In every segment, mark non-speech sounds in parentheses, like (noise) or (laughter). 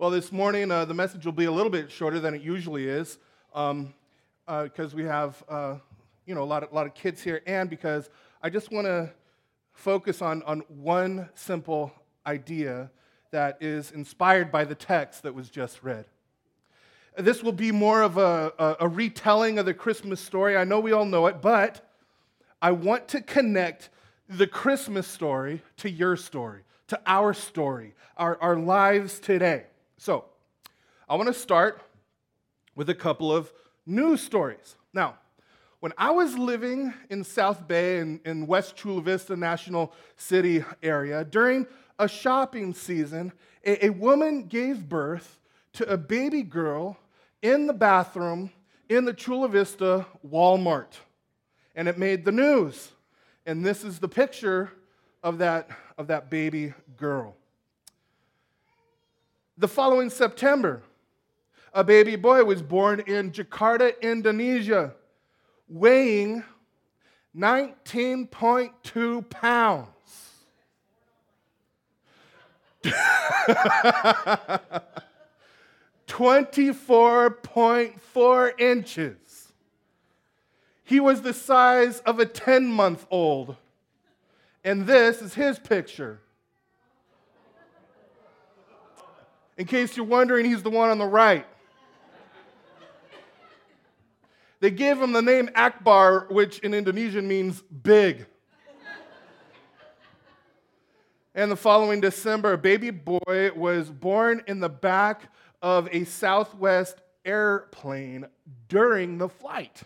Well, this morning uh, the message will be a little bit shorter than it usually is because um, uh, we have uh, you know, a, lot of, lot of kids here and because I just want to focus on, on one simple idea that is inspired by the text that was just read. This will be more of a, a, a retelling of the Christmas story. I know we all know it, but I want to connect the Christmas story to your story, to our story, our, our lives today. So, I want to start with a couple of news stories. Now, when I was living in South Bay in, in West Chula Vista National City area, during a shopping season, a, a woman gave birth to a baby girl in the bathroom in the Chula Vista Walmart. And it made the news. And this is the picture of that, of that baby girl. The following September, a baby boy was born in Jakarta, Indonesia, weighing 19.2 pounds. 24.4 inches. He was the size of a 10 month old. And this is his picture. In case you're wondering, he's the one on the right. They gave him the name Akbar, which in Indonesian means big. and the following December, a baby boy was born in the back of a Southwest airplane during the flight.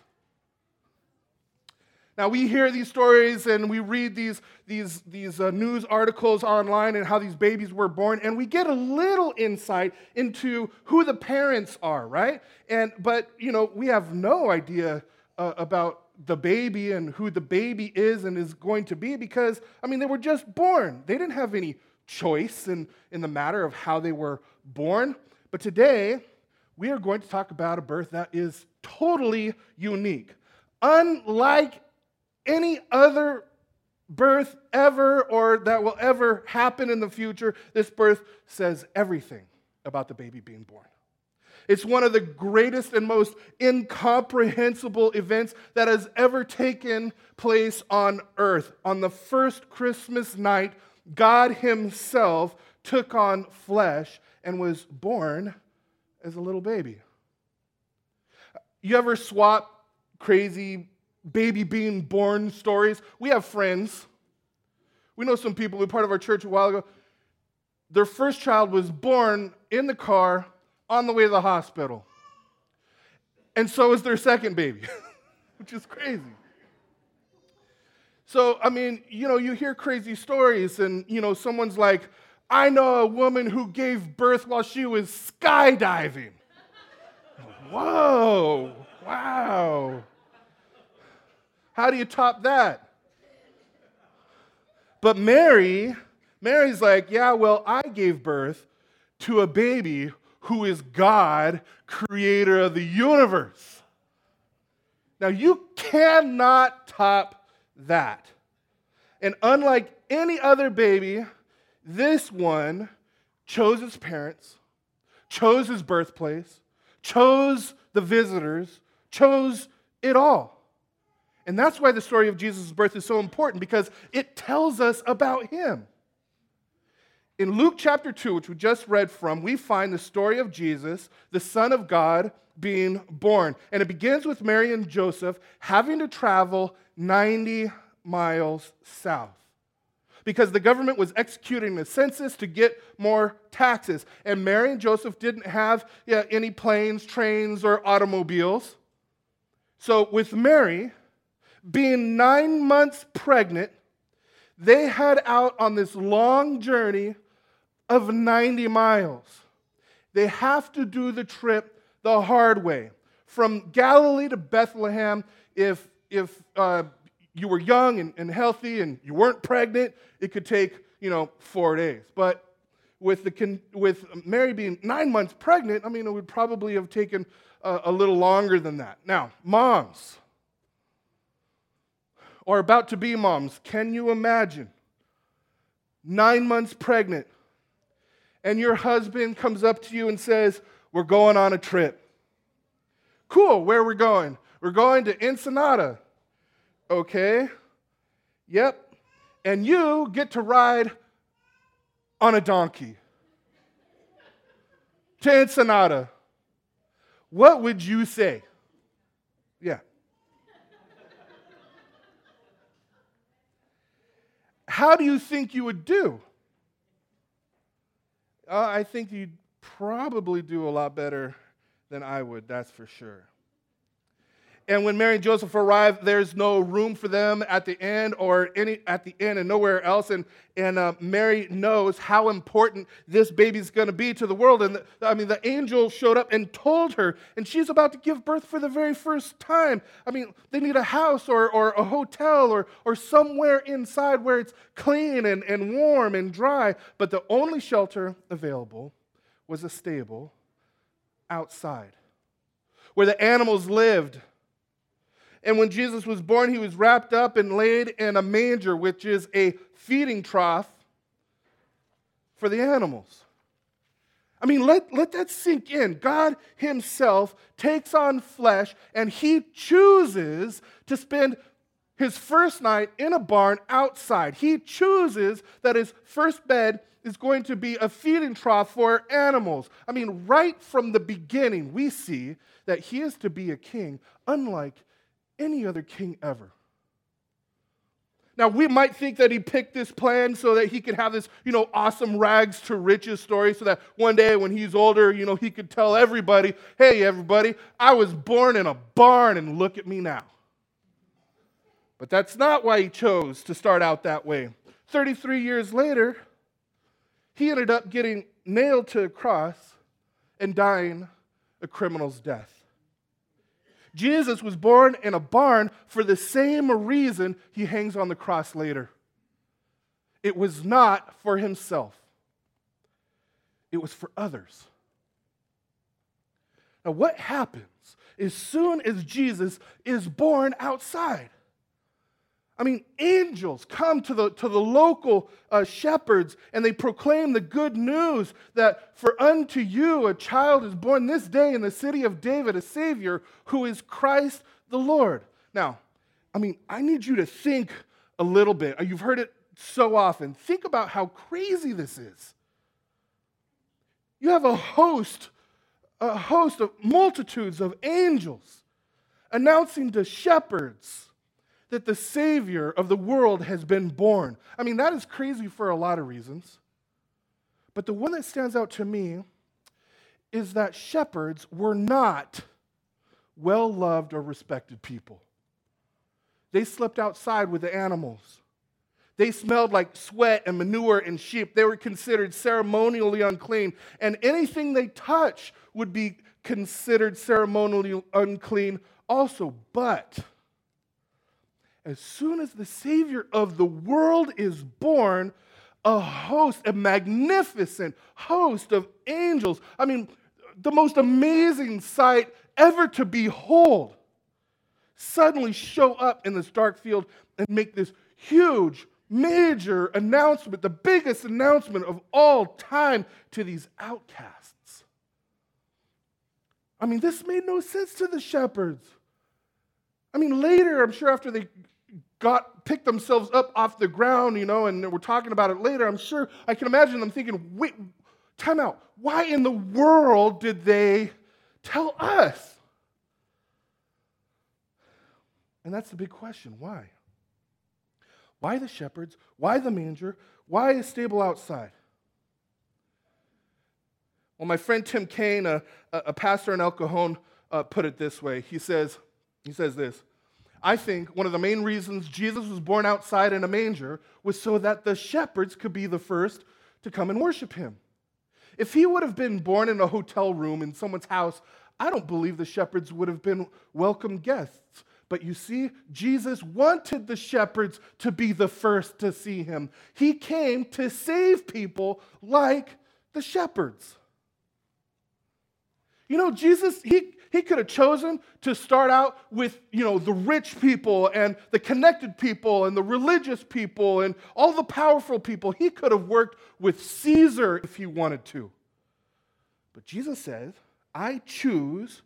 Now, we hear these stories and we read these, these, these uh, news articles online and how these babies were born, and we get a little insight into who the parents are, right? And, but, you know, we have no idea uh, about the baby and who the baby is and is going to be because, I mean, they were just born. They didn't have any choice in, in the matter of how they were born. But today, we are going to talk about a birth that is totally unique. Unlike any other birth ever or that will ever happen in the future, this birth says everything about the baby being born. It's one of the greatest and most incomprehensible events that has ever taken place on earth. On the first Christmas night, God Himself took on flesh and was born as a little baby. You ever swap crazy baby being born stories? We have friends. We know some people, who were part of our church a while ago. Their first child was born in the car on the way to the hospital. And so is their second baby, (laughs) which is crazy. So, I mean, you know, you hear crazy stories, and, you know, someone's like, I know a woman who gave birth while she was skydiving. (laughs) Whoa, wow. How do you top that? But Mary, Mary's like, yeah, well, I gave birth to a baby who is God, creator of the universe. Now, you cannot top that. And unlike any other baby, this one chose its parents, chose his birthplace, chose the visitors, chose it all. And that's why the story of Jesus' birth is so important because it tells us about him. In Luke chapter 2, which we just read from, we find the story of Jesus, the Son of God, being born. And it begins with Mary and Joseph having to travel 90 miles south because the government was executing the census to get more taxes. And Mary and Joseph didn't have any planes, trains, or automobiles. So, with Mary being nine months pregnant, they head out on this long journey of 90 miles. They have to do the trip the hard way. From Galilee to Bethlehem, if, if uh, you were young and, and healthy and you weren't pregnant, it could take, you know, four days. But with, the, with Mary being nine months pregnant, I mean, it would probably have taken a, a little longer than that. Now, moms, or about to be moms, can you imagine? Nine months pregnant, and your husband comes up to you and says, We're going on a trip. Cool, where are we going? We're going to Ensenada. Okay. Yep. And you get to ride on a donkey to Ensenada. What would you say? Yeah. How do you think you would do? Uh, I think you'd probably do a lot better than I would, that's for sure. And when Mary and Joseph arrive, there's no room for them at the inn or any at the inn and nowhere else. And, and uh, Mary knows how important this baby's going to be to the world. And the, I mean, the angel showed up and told her, and she's about to give birth for the very first time. I mean, they need a house or, or a hotel or, or somewhere inside where it's clean and, and warm and dry. But the only shelter available was a stable outside where the animals lived. And when Jesus was born, he was wrapped up and laid in a manger, which is a feeding trough for the animals. I mean, let, let that sink in. God Himself takes on flesh and He chooses to spend his first night in a barn outside. He chooses that his first bed is going to be a feeding trough for animals. I mean, right from the beginning, we see that he is to be a king unlike any other king ever. Now, we might think that he picked this plan so that he could have this, you know, awesome rags to riches story so that one day when he's older, you know, he could tell everybody, hey, everybody, I was born in a barn and look at me now. But that's not why he chose to start out that way. 33 years later, he ended up getting nailed to a cross and dying a criminal's death. Jesus was born in a barn for the same reason he hangs on the cross later. It was not for himself, it was for others. Now, what happens as soon as Jesus is born outside? I mean, angels come to the, to the local uh, shepherds and they proclaim the good news that for unto you a child is born this day in the city of David, a Savior who is Christ the Lord. Now, I mean, I need you to think a little bit. You've heard it so often. Think about how crazy this is. You have a host, a host of multitudes of angels announcing to shepherds that the Savior of the world has been born. I mean, that is crazy for a lot of reasons. But the one that stands out to me is that shepherds were not well loved or respected people. They slept outside with the animals. They smelled like sweat and manure and sheep. They were considered ceremonially unclean, and anything they touched would be considered ceremonially unclean also. But as soon as the Savior of the world is born, a host, a magnificent host of angels, I mean, the most amazing sight ever to behold, suddenly show up in this dark field and make this huge, major announcement, the biggest announcement of all time to these outcasts. I mean, this made no sense to the shepherds. I mean, later, I'm sure after they got picked themselves up off the ground, you know, and we're talking about it later. I'm sure I can imagine them thinking, wait, time out. Why in the world did they tell us? And that's the big question. Why? Why the shepherds? Why the manger? Why a stable outside? Well, my friend Tim Kane, a, a pastor in El Cajon, uh, put it this way. He says, he says this I think one of the main reasons Jesus was born outside in a manger was so that the shepherds could be the first to come and worship him. If he would have been born in a hotel room in someone's house, I don't believe the shepherds would have been welcome guests. But you see, Jesus wanted the shepherds to be the first to see him. He came to save people like the shepherds. You know, Jesus, he, he could have chosen to start out with, you know, the rich people and the connected people and the religious people and all the powerful people. He could have worked with Caesar if he wanted to. But Jesus says, I choose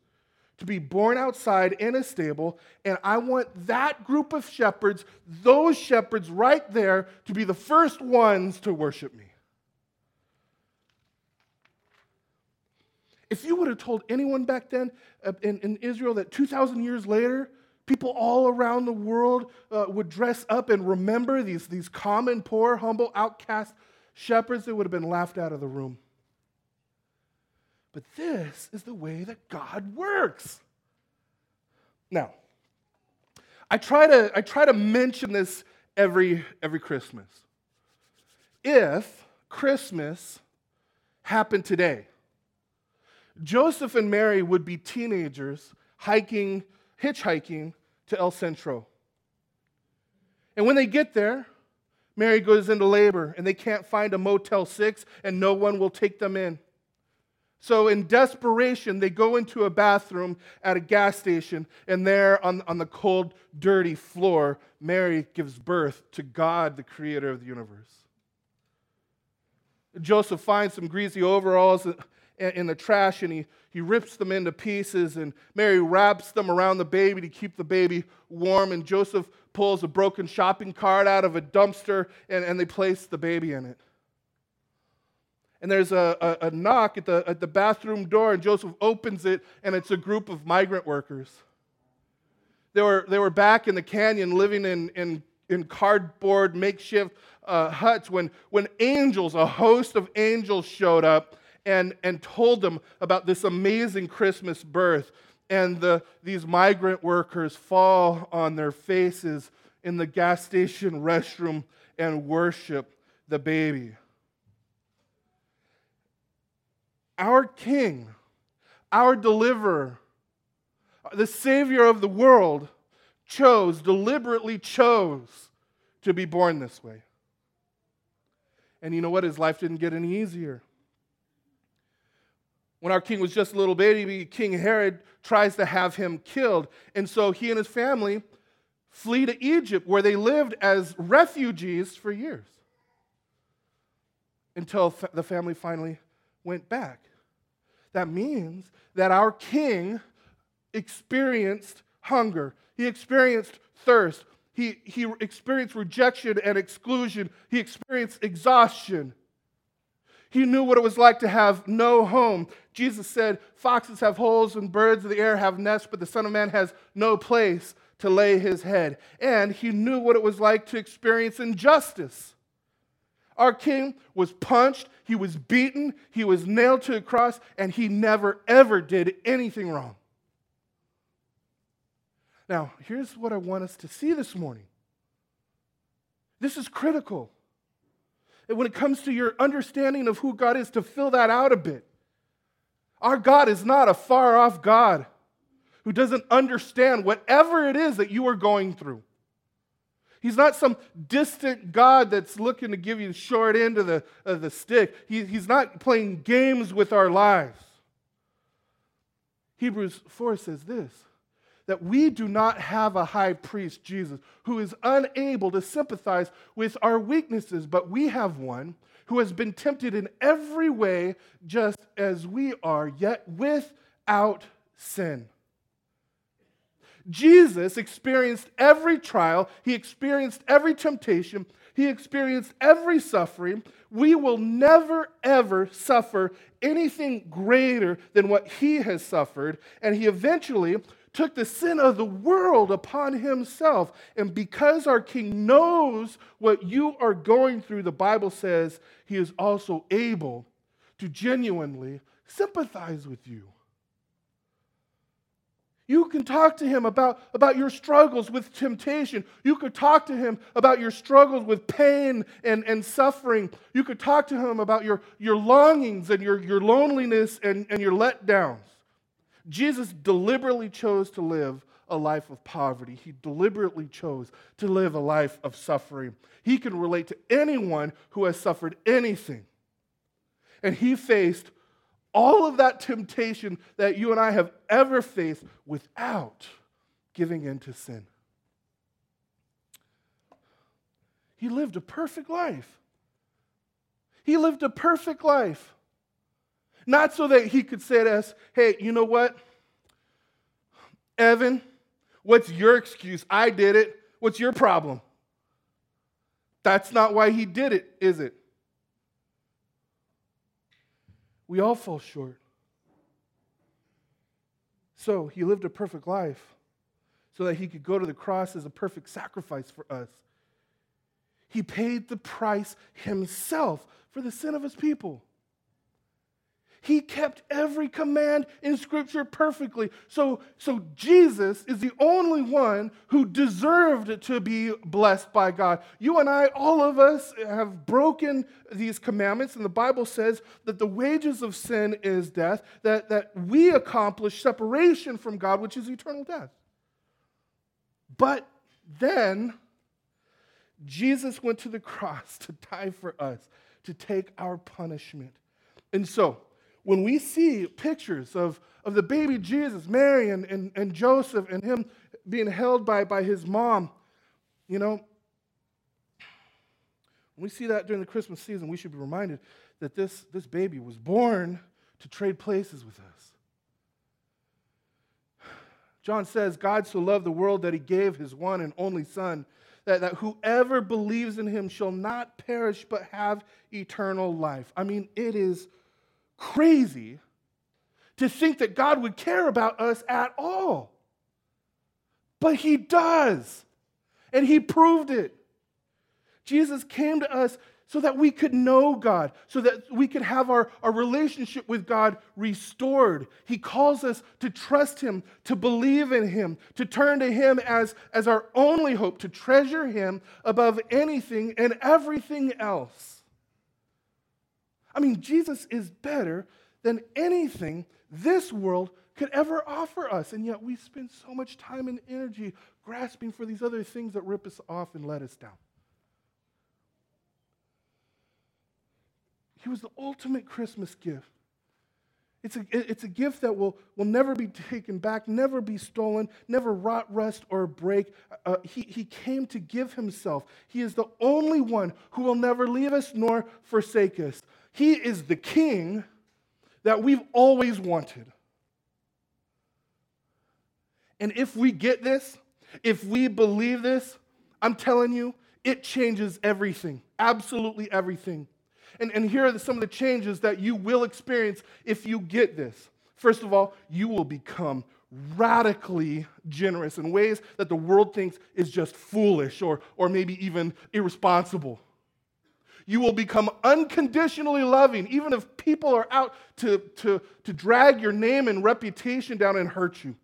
to be born outside in a stable, and I want that group of shepherds, those shepherds right there, to be the first ones to worship me. If you would have told anyone back then uh, in, in Israel that 2,000 years later, people all around the world uh, would dress up and remember these, these common, poor, humble, outcast shepherds, they would have been laughed out of the room. But this is the way that God works. Now, I try to, I try to mention this every, every Christmas. If Christmas happened today, Joseph and Mary would be teenagers hiking, hitchhiking to El Centro. And when they get there, Mary goes into labor and they can't find a Motel 6 and no one will take them in. So, in desperation, they go into a bathroom at a gas station, and there on, on the cold, dirty floor, Mary gives birth to God, the creator of the universe. Joseph finds some greasy overalls in the trash and he, he rips them into pieces. And Mary wraps them around the baby to keep the baby warm. And Joseph pulls a broken shopping cart out of a dumpster and, and they place the baby in it. And there's a, a, a knock at the, at the bathroom door, and Joseph opens it, and it's a group of migrant workers. They were, they were back in the canyon living in, in, in cardboard makeshift uh, huts when, when angels, a host of angels, showed up and, and told them about this amazing Christmas birth. And the, these migrant workers fall on their faces in the gas station restroom and worship the baby. Our King, our deliverer, the Savior of the world, chose, deliberately chose to be born this way. And you know what? His life didn't get any easier. When our king was just a little baby, King Herod tries to have him killed. And so he and his family flee to Egypt, where they lived as refugees for years until the family finally went back. That means that our king experienced hunger, he experienced thirst, he, he experienced rejection and exclusion, he experienced exhaustion. He knew what it was like to have no home. Jesus said, Foxes have holes and birds of the air have nests, but the Son of Man has no place to lay his head. And he knew what it was like to experience injustice. Our king was punched, he was beaten, he was nailed to a cross, and he never, ever did anything wrong. Now, here's what I want us to see this morning. This is critical when it comes to your understanding of who God is, to fill that out a bit. Our God is not a far off God who doesn't understand whatever it is that you are going through. He's not some distant God that's looking to give you the short end of the, of the stick. He, he's not playing games with our lives. Hebrews 4 says this that we do not have a high priest, Jesus, who is unable to sympathize with our weaknesses, but we have one who has been tempted in every way just as we are, yet without sin. Jesus experienced every trial, he experienced every temptation, he experienced every suffering. We will never, ever suffer anything greater than what he has suffered. And he eventually took the sin of the world upon himself. And because our King knows what you are going through, the Bible says he is also able to genuinely sympathize with you. You can talk to him about, about your struggles with temptation. You could talk to him about your struggles with pain and, and suffering. You could talk to him about your, your longings and your, your loneliness and, and your letdowns. Jesus deliberately chose to live a life of poverty. He deliberately chose to live a life of suffering. He can relate to anyone who has suffered anything. And he faced all of that temptation that you and I have ever faced without giving in to sin. He lived a perfect life. He lived a perfect life. Not so that he could say to us, hey, you know what? Evan, what's your excuse? I did it. What's your problem? That's not why he did it, is it? We all fall short. So he lived a perfect life so that he could go to the cross as a perfect sacrifice for us. He paid the price himself for the sin of his people. He kept every command in Scripture perfectly. So, so Jesus is the only one who deserved to be blessed by God. You and I, all of us, have broken these commandments, and the Bible says that the wages of sin is death, that, that we accomplish separation from God, which is eternal death. But then, Jesus went to the (laughs) cross to die for us, to take our punishment. And so, when we see pictures of, of the baby Jesus, Mary and, and, and Joseph, and him being held by, by his mom, you know, when we see that during the Christmas season, we should be reminded that this, this baby was born to trade places with us. John says, God so loved the world that he gave his one and only Son, that, that whoever believes in him shall not perish but have eternal life. I mean, it is crazy to think that God would care about us at all. But He does. And He proved it. Jesus came to us so that we could know God, so that we could have our, our relationship with God restored. He calls us to trust Him, to believe in Him, to turn to Him as, as our only hope, to treasure Him above anything and everything else. I mean, Jesus is better than anything this world could ever offer us. And yet we spend so much time and energy grasping for these other things that rip us off and let us down. He was the ultimate Christmas gift. It's a, it's a gift that will, will never be taken back, never be stolen, never rot, rust, or break. Uh, he, he came to give himself. He is the only one who will never leave us nor forsake us. He is the king that we've always wanted. And if we get this, if we believe this, I'm telling you, it changes everything, absolutely everything. And, and here are some of the changes that you will experience if you get this. First of all, you will become radically generous in ways that the world thinks is just foolish or, or maybe even irresponsible. You will become unconditionally loving, even if people are out to, to, to drag your name and reputation down and hurt you.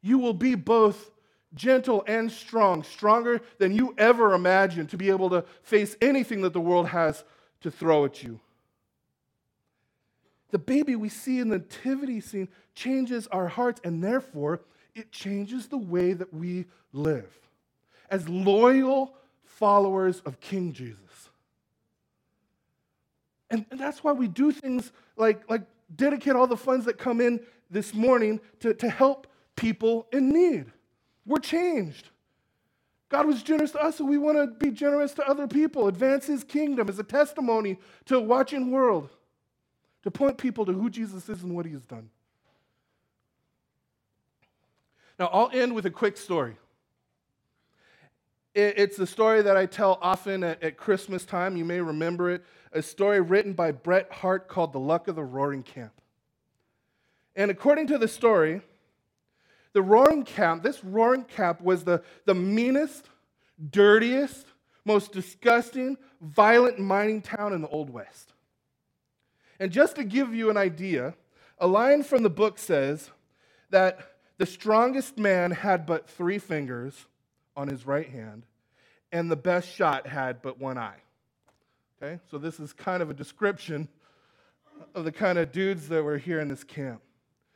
You will be both gentle and strong, stronger than you ever imagined to be able to face anything that the world has to throw at you. The baby we see in the nativity scene changes our hearts, and therefore, it changes the way that we live as loyal followers of King Jesus. And, and that's why we do things like, like dedicate all the funds that come in this morning to, to help people in need. We're changed. God was generous to us, so we want to be generous to other people, advance his kingdom as a testimony to a watching world, to point people to who Jesus is and what he has done. Now, I'll end with a quick story. It's a story that I tell often at, at, Christmas time. You may remember it. A story written by Bret Harte called The Luck of the Roaring Camp. And according to the story, the Roaring Camp, this Roaring Camp was the, the meanest, dirtiest, most disgusting, violent mining town in the Old West. And just to give you an idea, a line from the book says that the strongest man had but three fingers on his right hand, and the best shot had but one eye. Okay, so this is kind of a description of the kind of dudes that were here in this camp.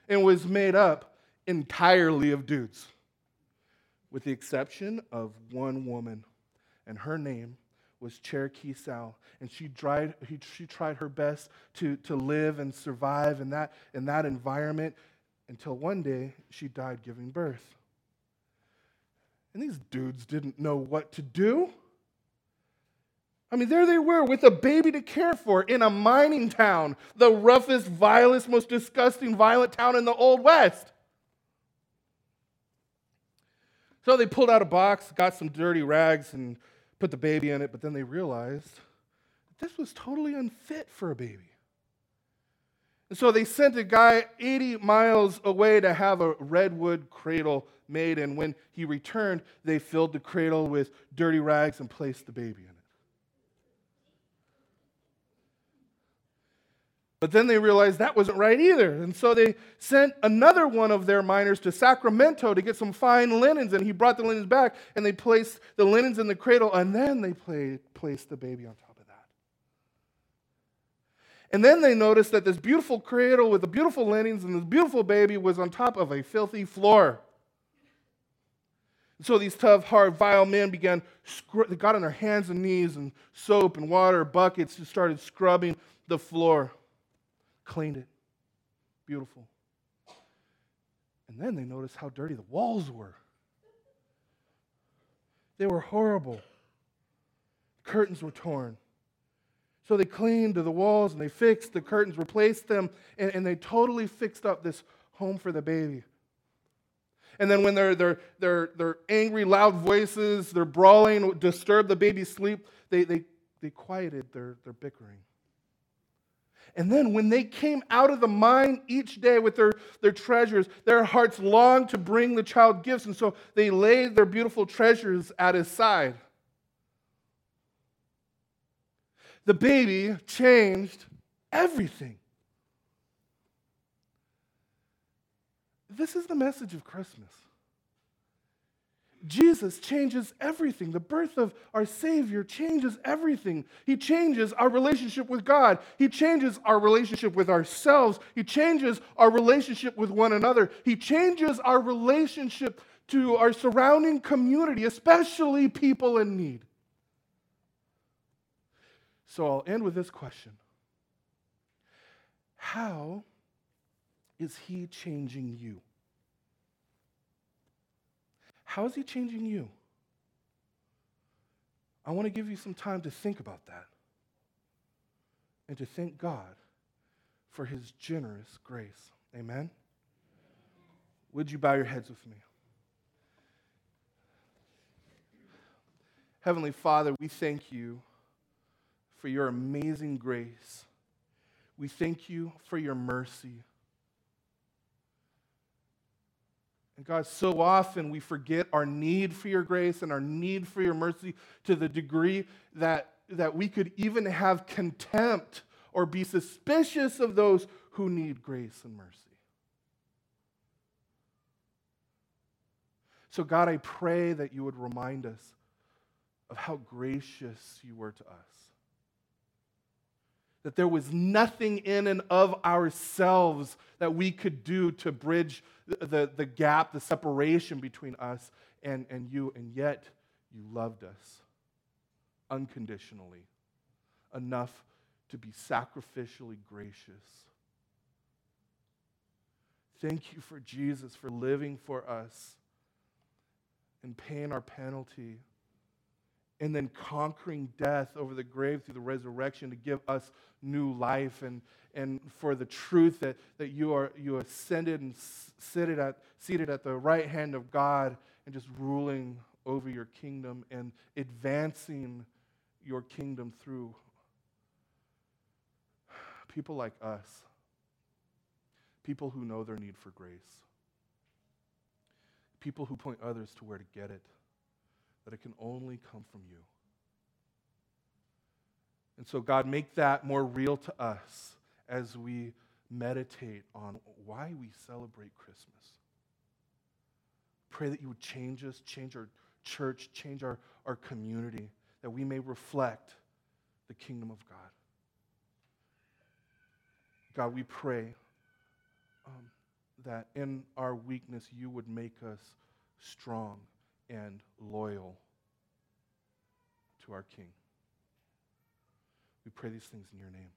It was made up entirely of dudes, with the exception of one woman, and her name was Cherokee Sal, and she tried, she tried her best to, to live and survive in that, in that environment until one day she died giving birth. And these dudes didn't know what to do. I mean, there they were with a baby to care for in a mining town, the roughest, vilest, most disgusting, violent town in the Old West. So they pulled out a box, got some dirty rags, and put the baby in it, but then they realized that this was totally unfit for a baby. And so they sent a guy 80 miles away to have a redwood cradle made, and when he returned, they filled the cradle with dirty rags and placed the baby in it. But then they realized that wasn't right either. And so they sent another one of their miners to Sacramento to get some fine linens. And he brought the linens back and they placed the linens in the cradle and then they played, placed the baby on top. And then they noticed that this beautiful cradle with the beautiful linens and this beautiful baby was on top of a filthy floor. so these tough, hard, vile men began, they got on their hands and knees and soap and water buckets and started scrubbing the floor cleaned it. Beautiful. And then they noticed how dirty the walls were. They were horrible. Curtains were torn. So they cleaned the walls and they fixed the curtains, replaced them, and, and they totally fixed up this home for the baby. And then when their, their, their, their angry, loud voices, their brawling disturbed the baby's sleep, they, they, they quieted their, their bickering. And then when they came out of the mine each day with their, their treasures, their hearts longed to bring the child gifts. And so they laid their beautiful treasures at his side. The baby changed everything. This is the message of Christmas. Jesus changes everything. The birth of our Savior changes everything. He changes our relationship with God. He changes our relationship with ourselves. He changes our relationship with one another. He changes our relationship to our surrounding community, especially people in need. So I'll end with this question How is He changing you? How is He changing you? I want to give you some time to think about that and to thank God for His generous grace. Amen? Would you bow your heads with me? Heavenly Father, we thank you for your amazing grace. We thank you for your mercy. And God, so often we forget our need for your grace and our need for your mercy to the degree that, that we could even have contempt or be suspicious of those who need grace and mercy. So, God, I pray that you would remind us of how gracious you were to us that there was nothing in and of ourselves that we could do to bridge the, the, the, gap, the separation between us and, and you, and yet you loved us unconditionally, enough to be sacrificially gracious. Thank you for Jesus for living for us and paying our penalty and then conquering death over the grave through the resurrection to give us new life and, and for the truth that, that you are you ascended and seated at, seated at the right hand of God and just ruling over your kingdom and advancing your kingdom through people like us, people who know their need for grace, people who point others to where to get it it can only come from you. And so, God, make that more real to us as we meditate on why we celebrate Christmas. Pray that you would change us, change our church, change our, our community, that we may reflect the kingdom of God. God, we pray um, that in our weakness you would make us strong and loyal to our King. We pray these things in your name.